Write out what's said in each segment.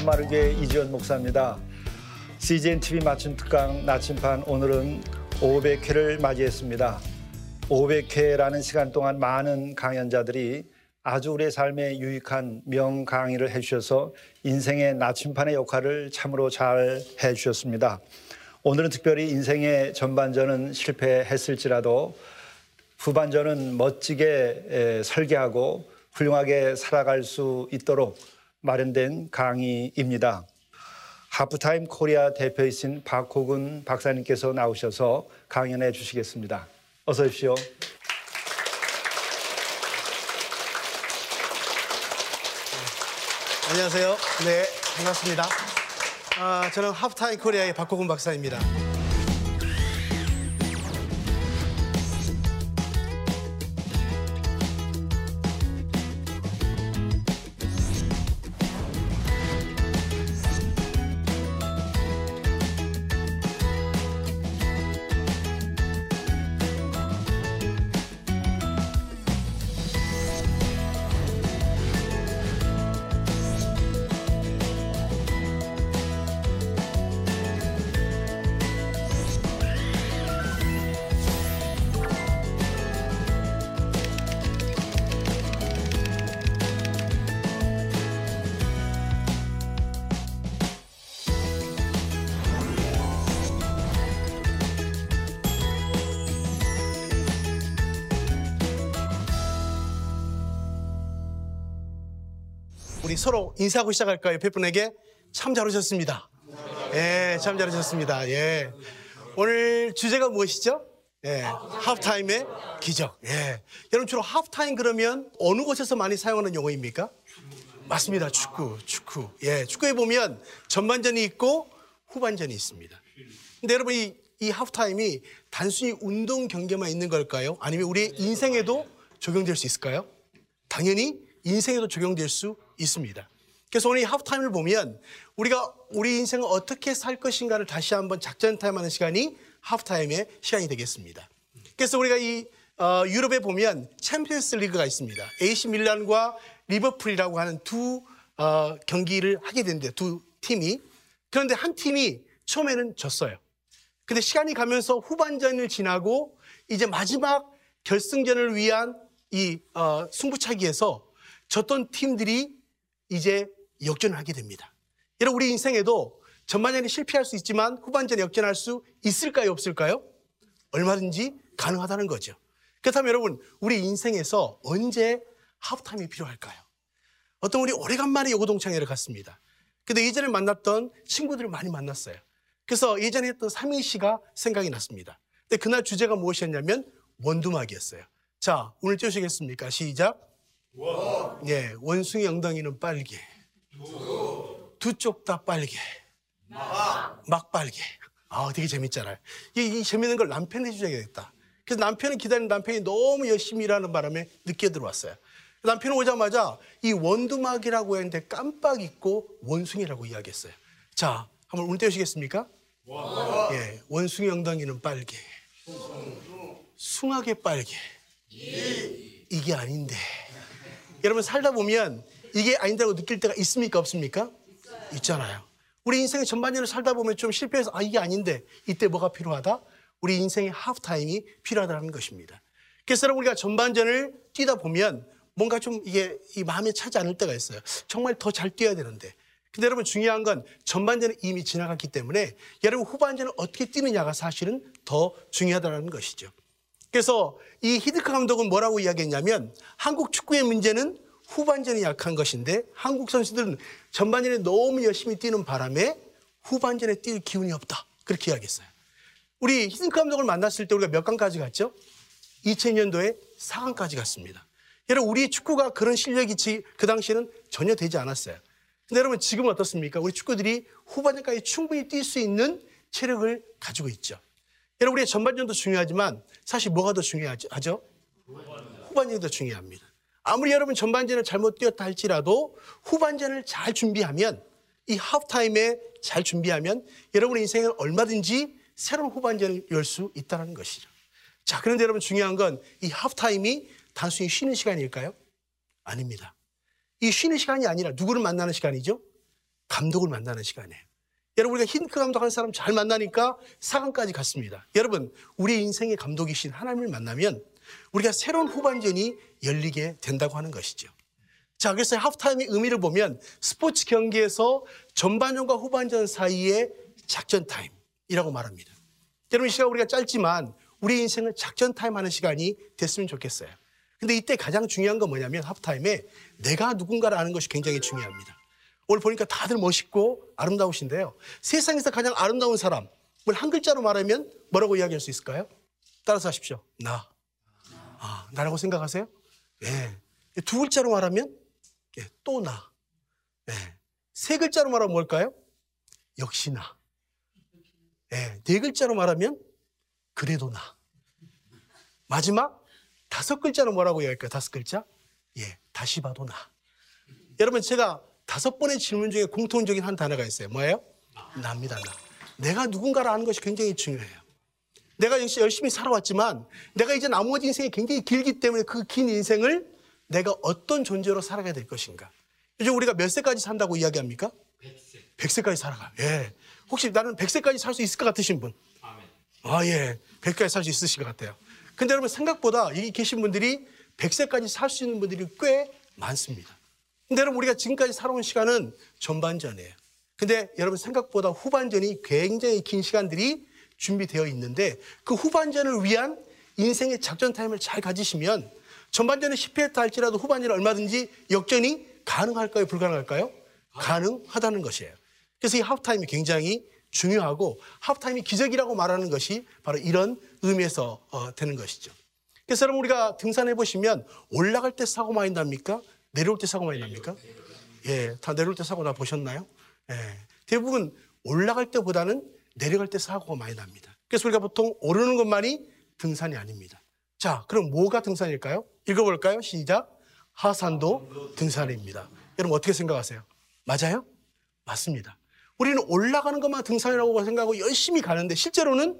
사마르교회 이지원 목사입니다. CGN TV 맞춤 특강 나침판 오늘은 500회를 맞이했습니다. 500회라는 시간 동안 많은 강연자들이 아주 우리의 삶에 유익한 명 강의를 해주셔서 인생의 나침판의 역할을 참으로 잘 해주셨습니다. 오늘은 특별히 인생의 전반전은 실패했을지라도 후반전은 멋지게 설계하고 훌륭하게 살아갈 수 있도록 마련된 강의입니다. 하프타임 코리아 대표이신 박호근 박사님께서 나오셔서 강연해 주시겠습니다. 어서 오십시오. 안녕하세요. 네, 반갑습니다. 아, 저는 하프타임 코리아의 박호근 박사입니다. 우리 서로 인사하고 시작할까요? 옆에 분에게 참 잘 오셨습니다. 예, 참 잘 오셨습니다. 예. 오늘 주제가 무엇이죠? 예, 하프타임의 기적. 예. 여러분 주로 하프타임 그러면 어느 곳에서 많이 사용하는 용어입니까? 맞습니다. 축구, 축구. 예, 축구에 보면 전반전이 있고 후반전이 있습니다. 근데 여러분 이, 이 하프타임이 단순히 운동 경기만 있는 걸까요? 아니면 우리의 인생에도 적용될 수 있을까요? 당연히 인생에도 적용될 수 있습니다. 그래서 오늘 이 하프타임을 보면 우리가 우리 인생을 어떻게 살 것인가를 다시 한번 작전 타임하는 시간이 하프타임의 시간이 되겠습니다. 그래서 우리가 이 어, 유럽에 보면 챔피언스 리그가 있습니다. AC 밀란과 리버풀이라고 하는 두 어, 경기를 하게 되는데 두 팀이 그런데 한 팀이 처음에는 졌어요. 근데 시간이 가면서 후반전을 지나고 이제 마지막 결승전을 위한 이 어, 승부차기에서 졌던 팀들이 이제 역전을 하게 됩니다. 여러분 우리 인생에도 전반전에 실패할 수 있지만 후반전에 역전할 수 있을까요 없을까요? 얼마든지 가능하다는 거죠. 그렇다면 여러분 우리 인생에서 언제 하프타임이 필요할까요? 어떤 우리 오래간만에 요구 동창회를 갔습니다. 근데 예전에 만났던 친구들을 많이 만났어요. 그래서 예전에 했던 삼행시가 생각이 났습니다. 근데 그날 주제가 무엇이었냐면 원두막이었어요. 자, 오늘 띄우시겠습니까? 시작. 원. 예, 원숭이 엉덩이는 빨개. 두 쪽 다 빨개. 막. 막 빨개. 아, 되게 재밌잖아요. 이, 이 재밌는 걸 남편이 해주셔야겠다. 그래서 남편을 기다리는 남편이 너무 열심히 일하는 바람에 늦게 들어왔어요. 남편은 오자마자 이 원두막이라고 했는데 깜빡 잊고 원숭이라고 이야기했어요. 자, 한번 운 떼우시겠습니까? 원. 예, 원숭이 엉덩이는 빨개. 숭하게 빨개. 이게 아닌데. 여러분 살다 보면 이게 아닌다고 느낄 때가 있습니까? 없습니까? 있잖아요. 우리 인생의 전반전을 살다 보면 좀 실패해서 아, 이게 아닌데 이때 뭐가 필요하다? 우리 인생의 하프타임이 필요하다는 것입니다. 그래서 우리가 전반전을 뛰다 보면 뭔가 좀 이게 이 마음에 차지 않을 때가 있어요. 정말 더 잘 뛰어야 되는데. 근데 여러분 중요한 건 전반전은 이미 지나갔기 때문에 여러분 후반전을 어떻게 뛰느냐가 사실은 더 중요하다는 것이죠. 그래서 이 히드크 감독은 뭐라고 이야기했냐면 한국 축구의 문제는 후반전이 약한 것인데 한국 선수들은 전반전에 너무 열심히 뛰는 바람에 후반전에 뛸 기운이 없다. 그렇게 이야기했어요. 우리 히드크 감독을 만났을 때 우리가 몇 강까지 갔죠? 2000년도에 4강까지 갔습니다. 여러분 우리 축구가 그런 실력이 그 당시에는 전혀 되지 않았어요. 근데 여러분 지금은 어떻습니까? 우리 축구들이 후반전까지 충분히 뛸 수 있는 체력을 가지고 있죠. 여러분 우리의 전반전도 중요하지만 사실 뭐가 더 중요하죠? 후반전이 더 중요합니다. 아무리 여러분 전반전을 잘못 뛰었다 할지라도 후반전을 잘 준비하면 이 하프타임에 잘 준비하면 여러분의 인생은 얼마든지 새로운 후반전을 열 수 있다는 것이죠. 자, 그런데 여러분 중요한 건 이 하프타임이 단순히 쉬는 시간일까요? 아닙니다. 이 쉬는 시간이 아니라 누구를 만나는 시간이죠? 감독을 만나는 시간이에요. 여러분 우리가 힌크 감독 한 사람 잘 만나니까 사강까지 갔습니다. 여러분 우리 인생의 감독이신 하나님을 만나면 우리가 새로운 후반전이 열리게 된다고 하는 것이죠. 자, 그래서 하프타임의 의미를 보면 스포츠 경기에서 전반전과 후반전 사이의 작전 타임이라고 말합니다. 여러분 이 시간 우리가 짧지만 우리 인생은 작전 타임 하는 시간이 됐으면 좋겠어요. 근데 이때 가장 중요한 건 뭐냐면 하프타임에 내가 누군가를 아는 것이 굉장히 중요합니다. 오늘 보니까 다들 멋있고 아름다우신데요. 세상에서 가장 아름다운 사람, 한 글자로 말하면 뭐라고 이야기할 수 있을까요? 따라서 하십시오. 나. 아, 나라고 생각하세요? 예. 두 글자로 말하면 예, 또 나. 예. 세 글자로 말하면 뭘까요? 역시 나. 예. 네 글자로 말하면 그래도 나. 마지막 다섯 글자로 뭐라고 이야기할까요? 다섯 글자? 예. 다시 봐도 나. 여러분 제가 다섯 번의 질문 중에 공통적인 한 단어가 있어요. 뭐예요? 나입니다. 나. 내가 누군가를 아는 것이 굉장히 중요해요. 내가 역시 열심히 살아왔지만 내가 이제 나머지 인생이 굉장히 길기 때문에 그 긴 인생을 내가 어떤 존재로 살아가야 될 것인가. 요즘 우리가 몇 세까지 산다고 이야기합니까? 100세. 100세까지 살아가. 예. 혹시 나는 100세까지 살 수 있을 것 같으신 분? 아멘. 아, 예. 100세까지 살 수 있으실 것 같아요. 근데 여러분 생각보다 여기 계신 분들이 100세까지 살 수 있는 분들이 꽤 많습니다. 근데 여러분 우리가 지금까지 살아온 시간은 전반전이에요. 근데 여러분 생각보다 후반전이 굉장히 긴 시간들이 준비되어 있는데 그 후반전을 위한 인생의 작전 타임을 잘 가지시면 전반전에 실패했다 할지라도 후반전에 얼마든지 역전이 가능할까요? 불가능할까요? 가능하다는 것이에요. 그래서 이 하프타임이 굉장히 중요하고 하프타임이 기적이라고 말하는 것이 바로 이런 의미에서 어, 되는 것이죠. 그래서 여러분 우리가 등산해 보시면 올라갈 때 사고 많이 납니까? 내려올 때 사고 많이 납니까? 예, 다 내려올 때 사고 나 보셨나요? 예, 대부분 올라갈 때보다는 내려갈 때 사고가 많이 납니다. 그래서 우리가 보통 오르는 것만이 등산이 아닙니다. 자, 그럼 뭐가 등산일까요? 읽어볼까요? 시작. 하산도 등산입니다. 여러분 어떻게 생각하세요? 맞아요? 맞습니다. 우리는 올라가는 것만 등산이라고 생각하고 열심히 가는데 실제로는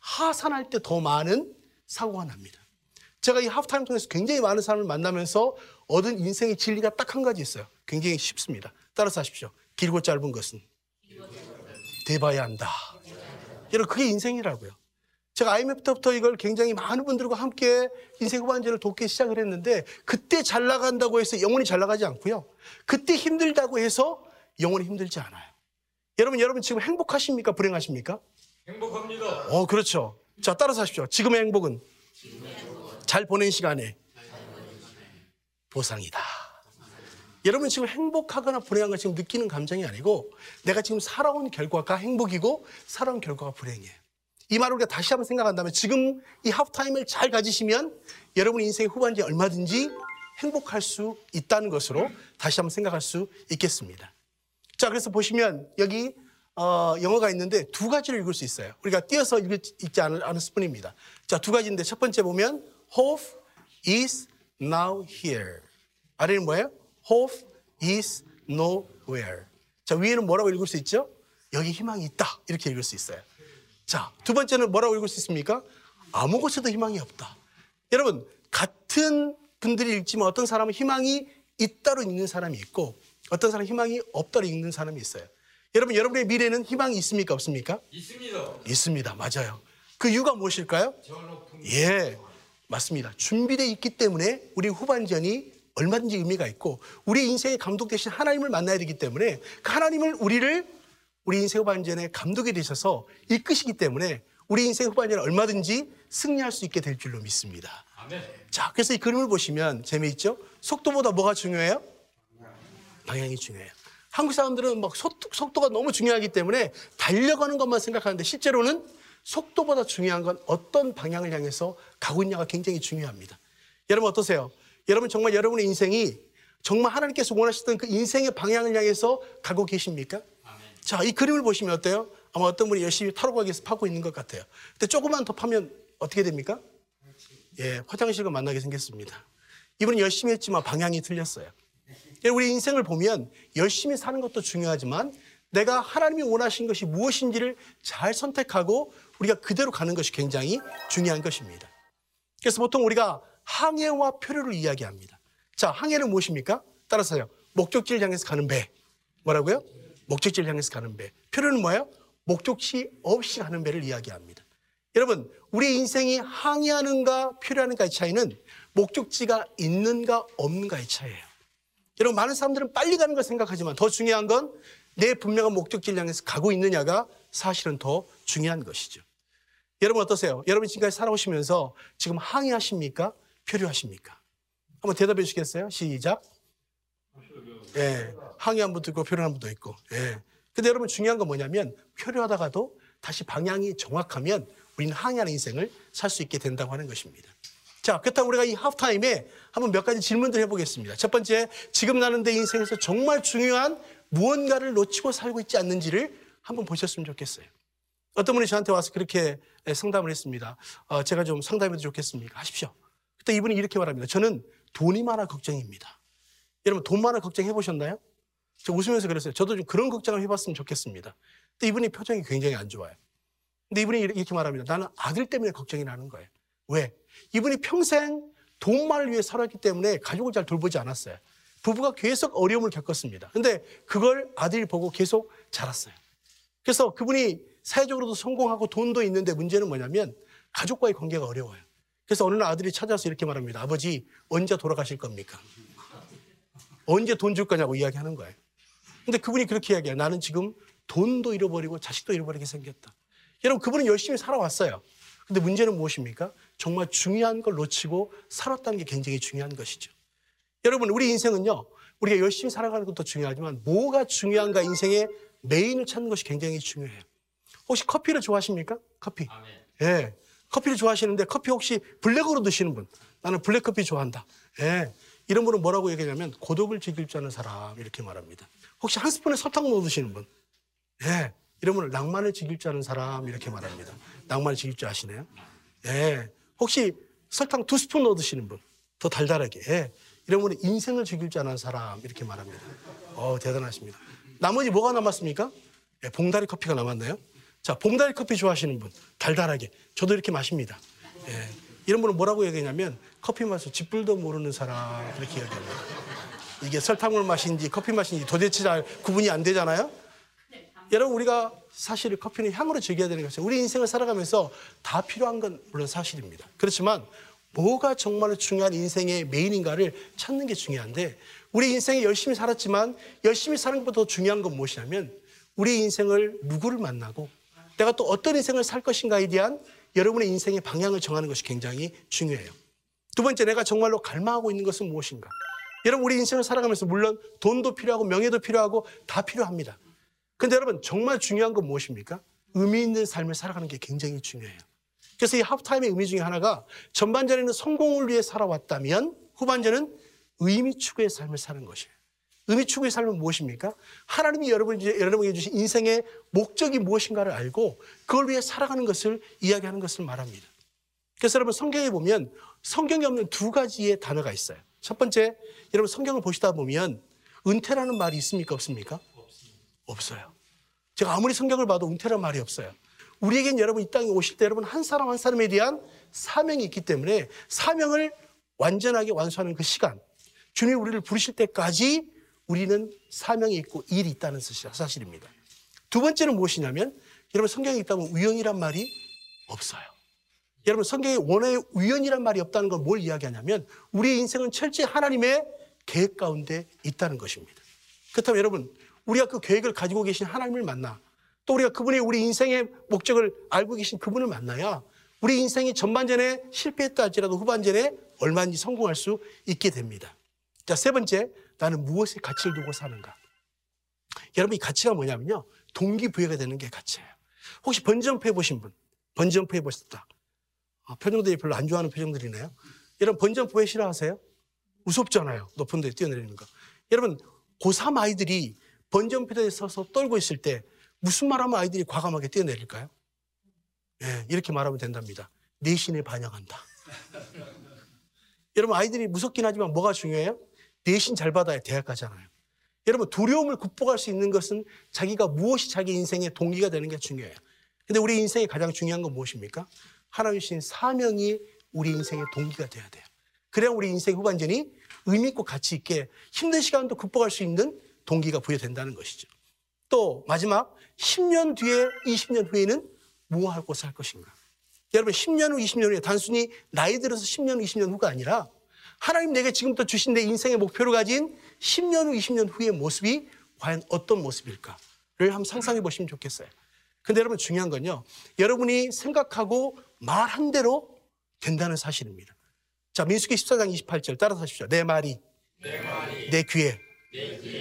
하산할 때 더 많은 사고가 납니다. 제가 이 하프타임 통해서 굉장히 많은 사람을 만나면서 얻은 인생의 진리가 딱 한 가지 있어요. 굉장히 쉽습니다. 따라서 하십시오. 길고 짧은 것은 돼봐야 한다. 여러분 그게 인생이라고요. 제가 IMF 때부터 이걸 굉장히 많은 분들과 함께 인생 후반전을 돕기 시작을 했는데 그때 잘 나간다고 해서 영원히 잘 나가지 않고요. 그때 힘들다고 해서 영원히 힘들지 않아요. 여러분, 여러분 지금 행복하십니까? 불행하십니까? 행복합니다. 어, 그렇죠. 자, 따라서 하십시오. 지금의 행복은 잘 보낸 시간에 보상이다. 여러분 지금 행복하거나 불행한 걸 지금 느끼는 감정이 아니고 내가 지금 살아온 결과가 행복이고 살아온 결과가 불행이에요. 이 말을 우리가 다시 한번 생각한다면 지금 이 하프타임을 잘 가지시면 여러분 인생의 후반기에 얼마든지 행복할 수 있다는 것으로 다시 한번 생각할 수 있겠습니다. 자, 그래서 보시면 여기 어, 영어가 있는데 두 가지를 읽을 수 있어요. 우리가 띄어서 읽지 않을 뿐입니다. 자, 두 가지인데 첫 번째 보면 hope is now here. 아래는 뭐예요? hope is nowhere. 자, 위에는 뭐라고 읽을 수 있죠? 여기 희망이 있다. 이렇게 읽을 수 있어요. 자, 두 번째는 뭐라고 읽을 수 있습니까? 아무것에도 희망이 없다. 여러분, 같은 분들이 읽지만 어떤 사람은 희망이 있다로 읽는 사람이 있고 어떤 사람은 희망이 없다로 읽는 사람이 있어요. 여러분, 여러분의 미래는 희망이 있습니까? 없습니까? 있습니다. 있습니다. 맞아요. 그 이유가 무엇일까요? 예, 맞습니다. 준비되어 있기 때문에 우리 후반전이 얼마든지 의미가 있고 우리 인생의 감독 대신 하나님을 만나야 되기 때문에 그 하나님을 우리를 우리 인생 후반전에 감독이 되셔서 이끄시기 때문에 우리 인생 후반전에 얼마든지 승리할 수 있게 될 줄로 믿습니다. 아멘. 자, 그래서 이 그림을 보시면 재미있죠? 속도보다 뭐가 중요해요? 방향이 중요해요. 한국 사람들은 막 속도, 속도가 너무 중요하기 때문에 달려가는 것만 생각하는데 실제로는 속도보다 중요한 건 어떤 방향을 향해서 가고 있냐가 굉장히 중요합니다. 여러분 어떠세요? 여러분 정말 여러분의 인생이 정말 하나님께서 원하시던 그 인생의 방향을 향해서 가고 계십니까? 자, 이 그림을 보시면 어때요? 아마 어떤 분이 열심히 타로 가기 위해서 파고 있는 것 같아요. 근데 조금만 더 파면 어떻게 됩니까? 예, 화장실과 만나게 생겼습니다. 이분은 열심히 했지만 방향이 틀렸어요. 우리 인생을 보면 열심히 사는 것도 중요하지만 내가 하나님이 원하신 것이 무엇인지를 잘 선택하고 우리가 그대로 가는 것이 굉장히 중요한 것입니다. 그래서 보통 우리가 항해와 표류를 이야기합니다. 자, 항해는 무엇입니까? 따라서요. 목적지를 향해서 가는 배. 뭐라고요? 목적지를 향해서 가는 배. 표류는 뭐예요? 목적지 없이 가는 배를 이야기합니다. 여러분, 우리 인생이 항해하는가 표류하는가의 차이는 목적지가 있는가 없는가의 차이예요. 여러분, 많은 사람들은 빨리 가는 걸 생각하지만 더 중요한 건 내 분명한 목적지를 향해서 가고 있느냐가 사실은 더 중요한 것이죠. 여러분 어떠세요? 여러분 지금까지 살아오시면서 지금 항해하십니까? 표류하십니까? 한번 대답해 주시겠어요? 시작. 예. 항해한 분도 있고 표류한 분도 있고. 예. 근데 여러분 중요한 건 뭐냐면 표류하다가도 다시 방향이 정확하면 우리는 항해하는 인생을 살 수 있게 된다고 하는 것입니다. 자, 그렇다면 우리가 이 하프타임에 한번 몇 가지 질문들 해보겠습니다. 첫 번째, 지금 나는 내 인생에서 정말 중요한 무언가를 놓치고 살고 있지 않는지를 한번 보셨으면 좋겠어요. 어떤 분이 저한테 와서 그렇게 상담을 했습니다. 어, 제가 좀 상담해도 좋겠습니까? 하십시오. 그때 이분이 이렇게 말합니다. 저는 돈이 많아 걱정입니다. 여러분, 돈 많아 걱정해 보셨나요? 저 웃으면서 그랬어요. 저도 좀 그런 걱정을 해봤으면 좋겠습니다. 근데 이분이 표정이 굉장히 안 좋아요. 근데 이분이 이렇게 말합니다. 나는 아들 때문에 걱정이 나는 거예요. 왜? 이분이 평생 돈만을 위해 살았기 때문에 가족을 잘 돌보지 않았어요. 부부가 계속 어려움을 겪었습니다. 근데 그걸 아들이 보고 계속 자랐어요. 그래서 그분이 사회적으로도 성공하고 돈도 있는데 문제는 뭐냐면 가족과의 관계가 어려워요. 그래서 어느 날 아들이 찾아서 이렇게 말합니다. 아버지, 언제 돌아가실 겁니까? 언제 돈 줄 거냐고 이야기하는 거예요. 근데 그분이 그렇게 이야기해요. 나는 지금 돈도 잃어버리고 자식도 잃어버리게 생겼다. 여러분, 그분은 열심히 살아왔어요. 근데 문제는 무엇입니까? 정말 중요한 걸 놓치고 살았다는 게 굉장히 중요한 것이죠. 여러분, 우리 인생은요, 우리가 열심히 살아가는 것도 중요하지만 뭐가 중요한가 인생의 메인을 찾는 것이 굉장히 중요해요. 혹시 커피를 좋아하십니까? 커피. 예. 커피를 좋아하시는데 커피 혹시 블랙으로 드시는 분. 나는 블랙 커피 좋아한다. 예. 이런 분은 뭐라고 얘기하냐면 고독을 즐길 줄 아는 사람 이렇게 말합니다. 혹시 한 스푼에 설탕 넣어 드시는 분. 예. 이런 분은 낭만을 즐길 줄 아는 사람 이렇게 말합니다. 낭만을 즐길 줄 아시네요. 예. 혹시 설탕 두 스푼 넣어 드시는 분. 더 달달하게. 예. 이런 분은 인생을 즐길 줄 아는 사람 이렇게 말합니다. 어, 대단하십니다. 나머지 뭐가 남았습니까? 예, 봉다리 커피가 남았나요? 자, 봉다리 커피 좋아하시는 분, 달달하게. 저도 이렇게 마십니다. 예, 이런 분은 뭐라고 얘기하냐면 커피 맛을 짓불도 모르는 사람 이렇게 얘기합니다. 이게 설탕물 맛인지 커피 맛인지 도대체 잘 구분이 안 되잖아요. 여러분 우리가 사실 커피는 향으로 즐겨야 되는 것이죠. 우리 인생을 살아가면서 다 필요한 건 물론 사실입니다. 그렇지만 뭐가 정말로 중요한 인생의 메인인가를 찾는 게 중요한데 우리 인생에 열심히 살았지만 열심히 사는 것보다 더 중요한 건 무엇이냐면 우리 인생을 누구를 만나고 내가 또 어떤 인생을 살 것인가에 대한 여러분의 인생의 방향을 정하는 것이 굉장히 중요해요. 두 번째, 내가 정말로 갈망하고 있는 것은 무엇인가? 여러분, 우리 인생을 살아가면서 물론 돈도 필요하고 명예도 필요하고 다 필요합니다. 근데 여러분, 정말 중요한 건 무엇입니까? 의미 있는 삶을 살아가는 게 굉장히 중요해요. 그래서 이 하프타임의 의미 중에 하나가 전반전에는 성공을 위해 살아왔다면 후반전은 의미 추구의 삶을 사는 것이에요. 의미 추구의 삶은 무엇입니까? 하나님이 여러분, 여러분에게 주신 인생의 목적이 무엇인가를 알고 그걸 위해 살아가는 것을 이야기하는 것을 말합니다. 그래서 여러분 성경에 보면 성경에 없는 두 가지의 단어가 있어요. 첫 번째, 여러분 성경을 보시다 보면 은퇴라는 말이 있습니까? 없습니까? 없어요. 제가 아무리 성경을 봐도 은퇴라는 말이 없어요. 우리에겐 여러분 이 땅에 오실 때 여러분 한 사람 한 사람에 대한 사명이 있기 때문에 사명을 완전하게 완수하는 그 시간, 주님 우리를 부르실 때까지 우리는 사명이 있고 일이 있다는 사실입니다. 두 번째는 무엇이냐면 여러분 성경에 있다면 우연이란 말이 없어요. 여러분 성경에 원의 우연이란 말이 없다는 건 뭘 이야기하냐면 우리의 인생은 철저히 하나님의 계획 가운데 있다는 것입니다. 그렇다면 여러분 우리가 그 계획을 가지고 계신 하나님을 만나 또 우리가 그분이 우리 인생의 목적을 알고 계신 그분을 만나야 우리 인생이 전반전에 실패했다 할지라도 후반전에 얼마든지 성공할 수 있게 됩니다. 자, 세 번째, 나는 무엇에 가치를 두고 사는가? 여러분, 이 가치가 뭐냐면요. 동기부여가 되는 게 가치예요. 혹시 번지점프 해보신 분? 번지점프 해보셨다. 아, 표정들이 별로 안 좋아하는 표정들이네요. 여러분, 번지점프 왜 싫어하세요? 무섭잖아요. 높은 데 뛰어내리는 거. 여러분, 고3 아이들이 번지점프대에 서서 떨고 있을 때 무슨 말하면 아이들이 과감하게 뛰어내릴까요? 예, 이렇게 말하면 된답니다. 내신에 반영한다. 여러분 아이들이 무섭긴 하지만 뭐가 중요해요? 내신 잘 받아야 대학 가잖아요. 여러분 두려움을 극복할 수 있는 것은 자기가 무엇이 자기 인생의 동기가 되는 게 중요해요. 근데 우리 인생의 가장 중요한 건 무엇입니까? 하나님 주신 사명이 우리 인생의 동기가 돼야 돼요. 그래야 우리 인생 후반전이 의미 있고 가치 있게 힘든 시간도 극복할 수 있는 동기가 부여된다는 것이죠. 또 마지막 10년 뒤에 20년 후에는 무엇 할 곳을 할 것인가? 여러분 10년 후 20년 후에 단순히 나이 들어서 10년 후 20년 후가 아니라 하나님 내게 지금부터 주신 내 인생의 목표를 가진 10년 후 20년 후의 모습이 과연 어떤 모습일까를 한번 상상해 보시면 좋겠어요. 근데 여러분 중요한 건요. 여러분이 생각하고 말한 대로 된다는 사실입니다. 자, 민수기 14장 28절 따라서 하십시오. 내 말이, 내, 귀에,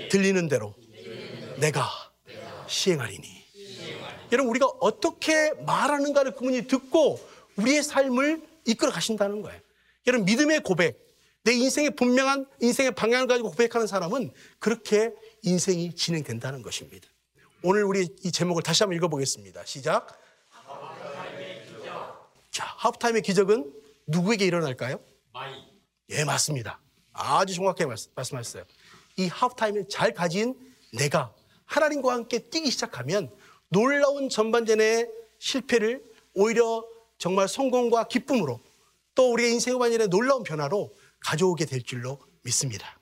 들리는 대로 내가 시행하리니. 여러분 우리가 어떻게 말하는가를 그분이 듣고 우리의 삶을 이끌어 가신다는 거예요. 여러분 믿음의 고백, 내 인생의 분명한 인생의 방향을 가지고 고백하는 사람은 그렇게 인생이 진행된다는 것입니다. 오늘 우리 이 제목을 다시 한번 읽어보겠습니다. 시작. 자, 하프타임의 기적은 누구에게 일어날까요? 예, 맞습니다. 아주 정확하게 말씀, 말씀하셨어요. 이 하프타임을 잘 가진 내가 하나님과 함께 뛰기 시작하면 놀라운 전반전의 실패를 오히려 정말 성공과 기쁨으로 또 우리의 인생 후반전의 놀라운 변화로 가져오게 될 줄로 믿습니다.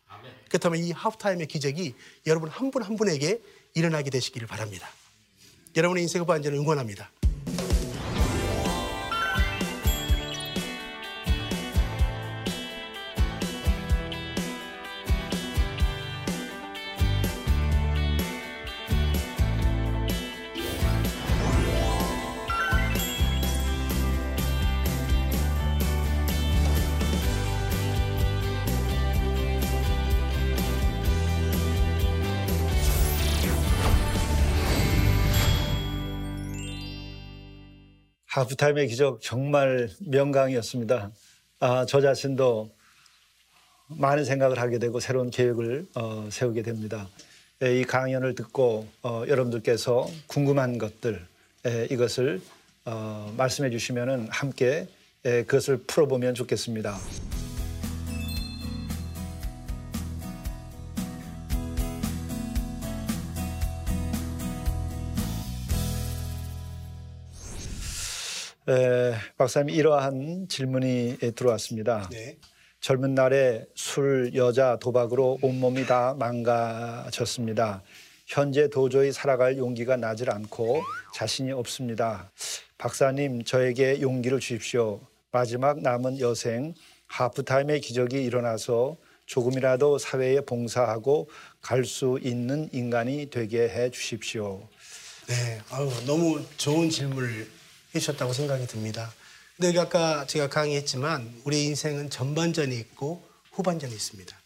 그렇다면 이 하프타임의 기적이 여러분 한분한 분에게 일어나게 되시기를 바랍니다. 여러분의 인생 후반전을 응원합니다. 하프타임의 기적 정말 명강이었습니다. 아, 저 자신도 많은 생각을 하게 되고 새로운 계획을 어, 세우게 됩니다. 에, 이 강연을 듣고 어, 여러분들께서 궁금한 것들 에, 이것을 어, 말씀해 주시면 함께 에, 그것을 풀어보면 좋겠습니다. 에, 박사님 이러한 질문이 들어왔습니다. 네. 젊은 날에 술, 여자, 도박으로 온몸이 다 망가졌습니다. 현재 도저히 살아갈 용기가 나질 않고 자신이 없습니다. 박사님, 저에게 용기를 주십시오. 마지막 남은 여생 하프타임의 기적이 일어나서 조금이라도 사회에 봉사하고 갈 수 있는 인간이 되게 해 주십시오. 네, 아유, 너무 좋은 질문을 해주셨다고 생각이 듭니다. 근데 여기 아까 제가 강의했지만 우리 인생은 전반전이 있고 후반전이 있습니다.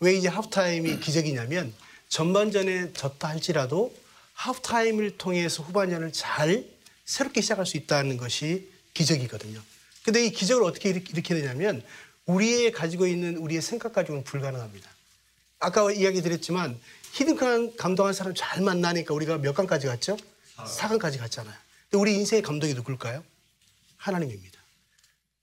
왜 이제 하프타임이 기적이냐면 전반전에 졌다 할지라도 하프타임을 통해서 후반전을 잘 새롭게 시작할 수 있다는 것이 기적이거든요. 근데 이 기적을 어떻게 일으키게 되냐면 우리의 가지고 있는 우리의 생각 가지고는 불가능합니다. 아까 이야기 드렸지만 히든칸 감동한 사람 잘 만나니까 우리가 몇 강까지 갔죠? 4강까지 갔잖아요. 우리 인생의 감독이 누굴까요? 하나님입니다.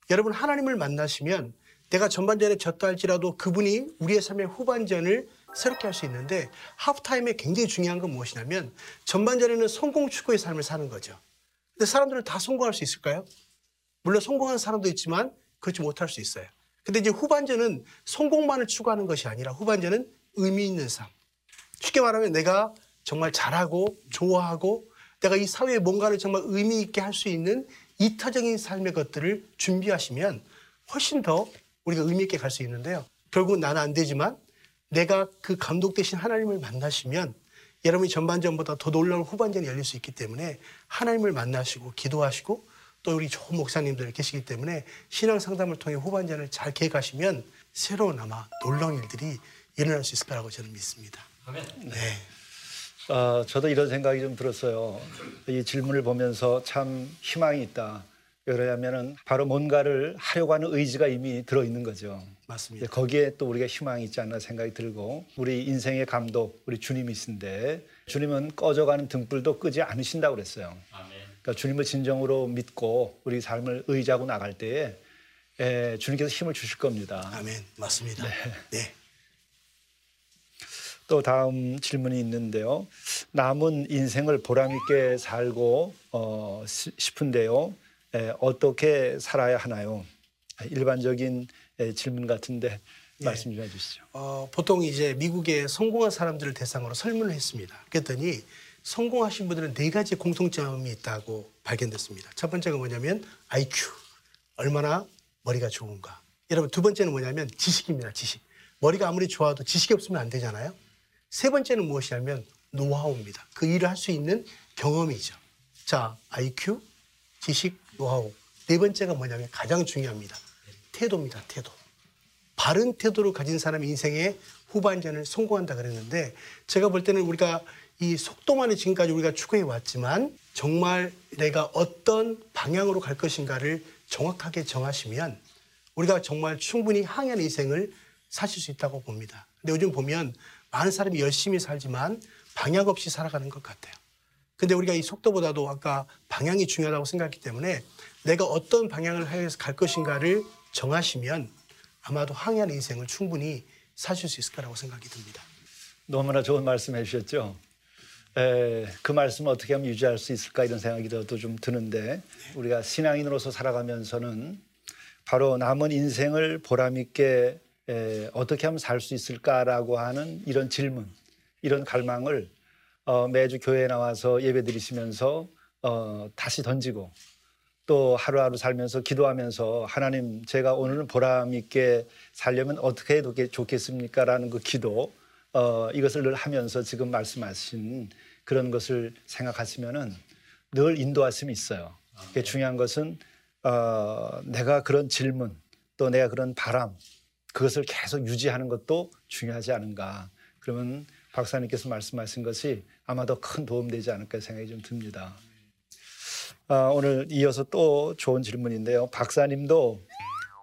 여러분 하나님을 만나시면 내가 전반전에 졌다 할지라도 그분이 우리의 삶의 후반전을 새롭게 할 수 있는데 하프타임에 굉장히 중요한 건 무엇이냐면 전반전에는 성공 추구의 삶을 사는 거죠. 근데 사람들은 다 성공할 수 있을까요? 물론 성공하는 사람도 있지만 그렇지 못할 수 있어요. 근데 이제 후반전은 성공만을 추구하는 것이 아니라 후반전은 의미 있는 삶. 쉽게 말하면 내가 정말 잘하고 좋아하고 내가 이 사회에 뭔가를 정말 의미 있게 할 수 있는 이타적인 삶의 것들을 준비하시면 훨씬 더 우리가 의미 있게 갈 수 있는데요. 결국 나는 안 되지만 내가 그 감독 대신 하나님을 만나시면 여러분이 전반전보다 더 놀라운 후반전이 열릴 수 있기 때문에 하나님을 만나시고 기도하시고 또 우리 좋은 목사님들 계시기 때문에 신앙 상담을 통해 후반전을 잘 계획하시면 새로운 아마 놀라운 일들이 일어날 수 있을 거라고 저는 믿습니다. 네. 어, 저도 이런 생각이 좀 들었어요. 이 질문을 보면서 참 희망이 있다. 왜냐하면 바로 뭔가를 하려고 하는 의지가 이미 들어 있는 거죠. 맞습니다. 거기에 또 우리가 희망이 있지 않나 생각이 들고 우리 인생의 감독 우리 주님이 있는데 주님은 꺼져가는 등불도 끄지 않으신다고 그랬어요. 그러니까 주님을 진정으로 믿고 우리 삶을 의지하고 나갈 때에 에, 주님께서 힘을 주실 겁니다. 아멘. 맞습니다. 네. 또 다음 질문이 있는데요. 남은 인생을 보람 있게 살고 어, 싶은데요. 에, 어떻게 살아야 하나요? 일반적인 예, 질문 같은데 예. 말씀 좀 해주시죠. 어, 보통 이제 미국의 성공한 사람들을 대상으로 설문을 했습니다. 그랬더니 성공하신 분들은 네 가지 공통점이 있다고 발견됐습니다. 첫 번째가 뭐냐면 IQ, 얼마나 머리가 좋은가. 여러분 두 번째는 뭐냐면 지식입니다. 지식. 머리가 아무리 좋아도 지식이 없으면 안 되잖아요. 세 번째는 무엇이냐면 노하우입니다. 그 일을 할 수 있는 경험이죠. 자, IQ, 지식, 노하우. 네 번째가 뭐냐면 가장 중요합니다. 태도입니다. 태도. 바른 태도를 가진 사람이 인생의 후반전을 성공한다 그랬는데 제가 볼 때는 우리가 이 속도만을 지금까지 우리가 추구해 왔지만 정말 내가 어떤 방향으로 갈 것인가를 정확하게 정하시면 우리가 정말 충분히 항해한 인생을 사실 수 있다고 봅니다. 근데 요즘 보면 많은 사람이 열심히 살지만 방향 없이 살아가는 것 같아요. 근데 우리가 이 속도보다도 아까 방향이 중요하다고 생각했기 때문에 내가 어떤 방향을 향해서 갈 것인가를 정하시면 아마도 항해한 인생을 충분히 사실 수 있을 거라고 생각이 듭니다. 너무나 좋은 말씀 해 주셨죠. 에, 그 말씀을 어떻게 하면 유지할 수 있을까 이런 생각이 또좀 드는데 우리가 신앙인으로서 살아가면서는 바로 남은 인생을 보람 있게 에, 어떻게 하면 살 수 있을까라고 하는 이런 질문, 이런 갈망을 어, 매주 교회에 나와서 예배 드리시면서 어, 다시 던지고 또 하루하루 살면서 기도하면서 하나님 제가 오늘은 보람 있게 살려면 어떻게 해도 좋겠습니까라는 그 기도 어, 이것을 늘 하면서 지금 말씀하신 그런 것을 생각하시면은 늘 인도하심이 있어요. 그게 중요한 것은 어, 내가 그런 질문 또 내가 그런 바람 그것을 계속 유지하는 것도 중요하지 않은가. 그러면 박사님께서 말씀하신 것이 아마도 큰 도움 되지 않을까 생각이 좀 듭니다. 아, 오늘 이어서 또 좋은 질문인데요. 박사님도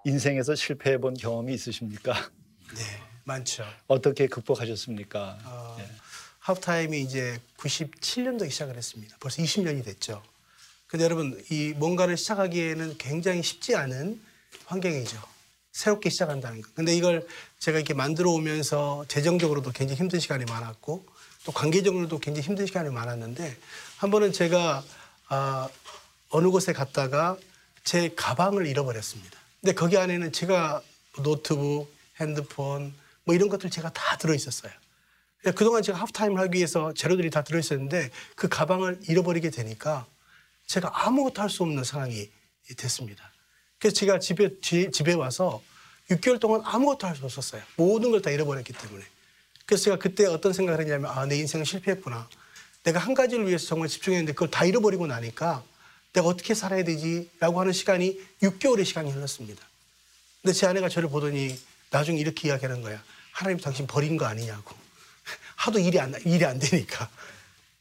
인생에서 실패해 본 경험이 있으십니까? 네, 많죠. 어떻게 극복하셨습니까? 어, 예. 하프타임이 이제 97년도에 시작을 했습니다. 벌써 20년이 됐죠. 근데 여러분 이 뭔가를 시작하기에는 굉장히 쉽지 않은 환경이죠. 새롭게 시작한다는 거. 근데 이걸 제가 이렇게 만들어 오면서 재정적으로도 굉장히 힘든 시간이 많았고 또 관계적으로도 굉장히 힘든 시간이 많았는데 한 번은 제가 아, 어느 곳에 갔다가 제 가방을 잃어버렸습니다. 근데 거기 안에는 제가 노트북, 핸드폰 뭐 이런 것들 제가 다 들어 있었어요. 그동안 제가 하프타임을 하기 위해서 재료들이 다 들어 있었는데 그 가방을 잃어버리게 되니까 제가 아무것도 할 수 없는 상황이 됐습니다. 그래서 제가 집에, 지- 집에 와서 6개월 동안 아무것도 할 수 없었어요. 모든 걸 다 잃어버렸기 때문에. 그래서 제가 그때 어떤 생각을 했냐면 아, 내 인생은 실패했구나. 내가 한 가지를 위해서 정말 집중했는데 그걸 다 잃어버리고 나니까 내가 어떻게 살아야 되지라고 하는 시간이 6개월의 시간이 흘렀습니다. 근데 제 아내가 저를 보더니 나중에 이렇게 이야기하는 거야. 하나님 당신 버린 거 아니냐고. 하도 일이 안, 일이 안 되니까.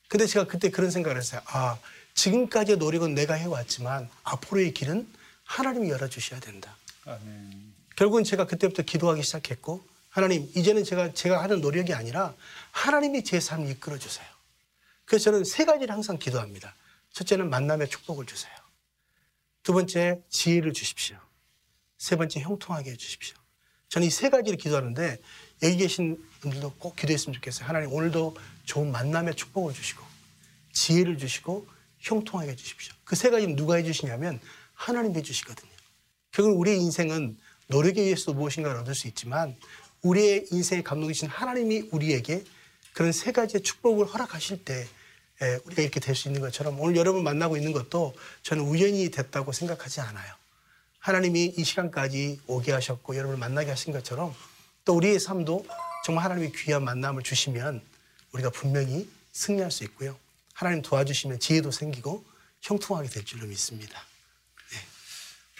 근데 제가 그때 그런 생각을 했어요. 아, 지금까지의 노력은 내가 해왔지만 앞으로의 길은 하나님이 열어주셔야 된다. 아멘. 결국은 제가 그때부터 기도하기 시작했고 하나님 이제는 제가 제가 하는 노력이 아니라 하나님이 제 삶을 이끌어 주세요. 그래서 저는 세 가지를 항상 기도합니다. 첫째는 만남의 축복을 주세요. 두 번째 지혜를 주십시오. 세 번째 형통하게 해 주십시오. 저는 이 세 가지를 기도하는데 여기 계신 분들도 꼭 기도했으면 좋겠어요. 하나님 오늘도 좋은 만남의 축복을 주시고 지혜를 주시고 형통하게 해 주십시오. 그 세 가지는 누가 해 주시냐면 하나님이 해 주시거든요. 결국 우리의 인생은 노력에 의해서 무엇인가를 얻을 수 있지만 우리의 인생의 감독이신 하나님이 우리에게 그런 세 가지의 축복을 허락하실 때 에, 우리가 이렇게 될 수 있는 것처럼 오늘 여러분 만나고 있는 것도 저는 우연히 됐다고 생각하지 않아요. 하나님이 이 시간까지 오게 하셨고 여러분을 만나게 하신 것처럼 또 우리의 삶도 정말 하나님이 귀한 만남을 주시면 우리가 분명히 승리할 수 있고요. 하나님 도와주시면 지혜도 생기고 형통하게 될 줄로 믿습니다.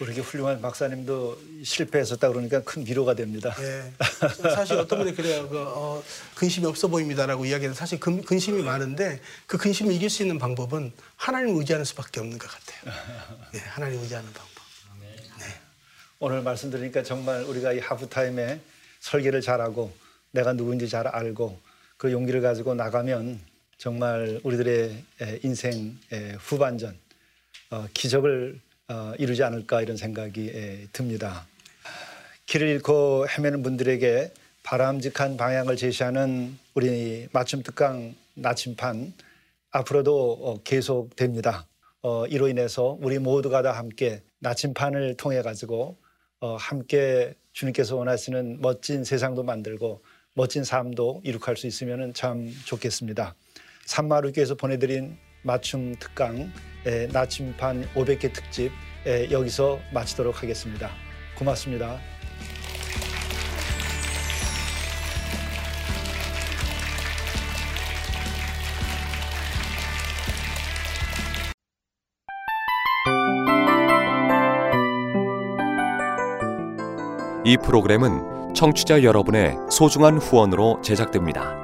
이렇게 훌륭한 박사님도 실패했었다 그러니까 큰 위로가 됩니다. 예. 사실 어떤 분이 그래요. 그, 어, 근심이 없어 보입니다라고 이야기하는 사실 근, 근심이 많은데 그 근심을 이길 수 있는 방법은 하나님을 의지하는 수밖에 없는 것 같아요. 네, 하나님 의지하는 방법. 오늘 말씀 들으니까 정말 우리가 이 하프타임에 설계를 잘하고 내가 누구인지 잘 알고 그 용기를 가지고 나가면 정말 우리들의 에, 인생 의 후반전 어, 기적을 어, 이루지 않을까 이런 생각이 에, 듭니다. 길을 잃고 헤매는 분들에게 바람직한 방향을 제시하는 우리 맞춤 특강 나침판 앞으로도 어, 계속됩니다. 어, 이로 인해서 우리 모두가 다 함께 나침판을 통해 가지고 어, 함께 주님께서 원하시는 멋진 세상도 만들고 멋진 삶도 이룩할 수 있으면 참 좋겠습니다. 산마루교에서 보내드린 맞춤 특강 에, 나침반 500개 특집 에, 여기서 마치도록 하겠습니다. 고맙습니다. 이 프로그램은 청취자 여러분의 소중한 후원으로 제작됩니다.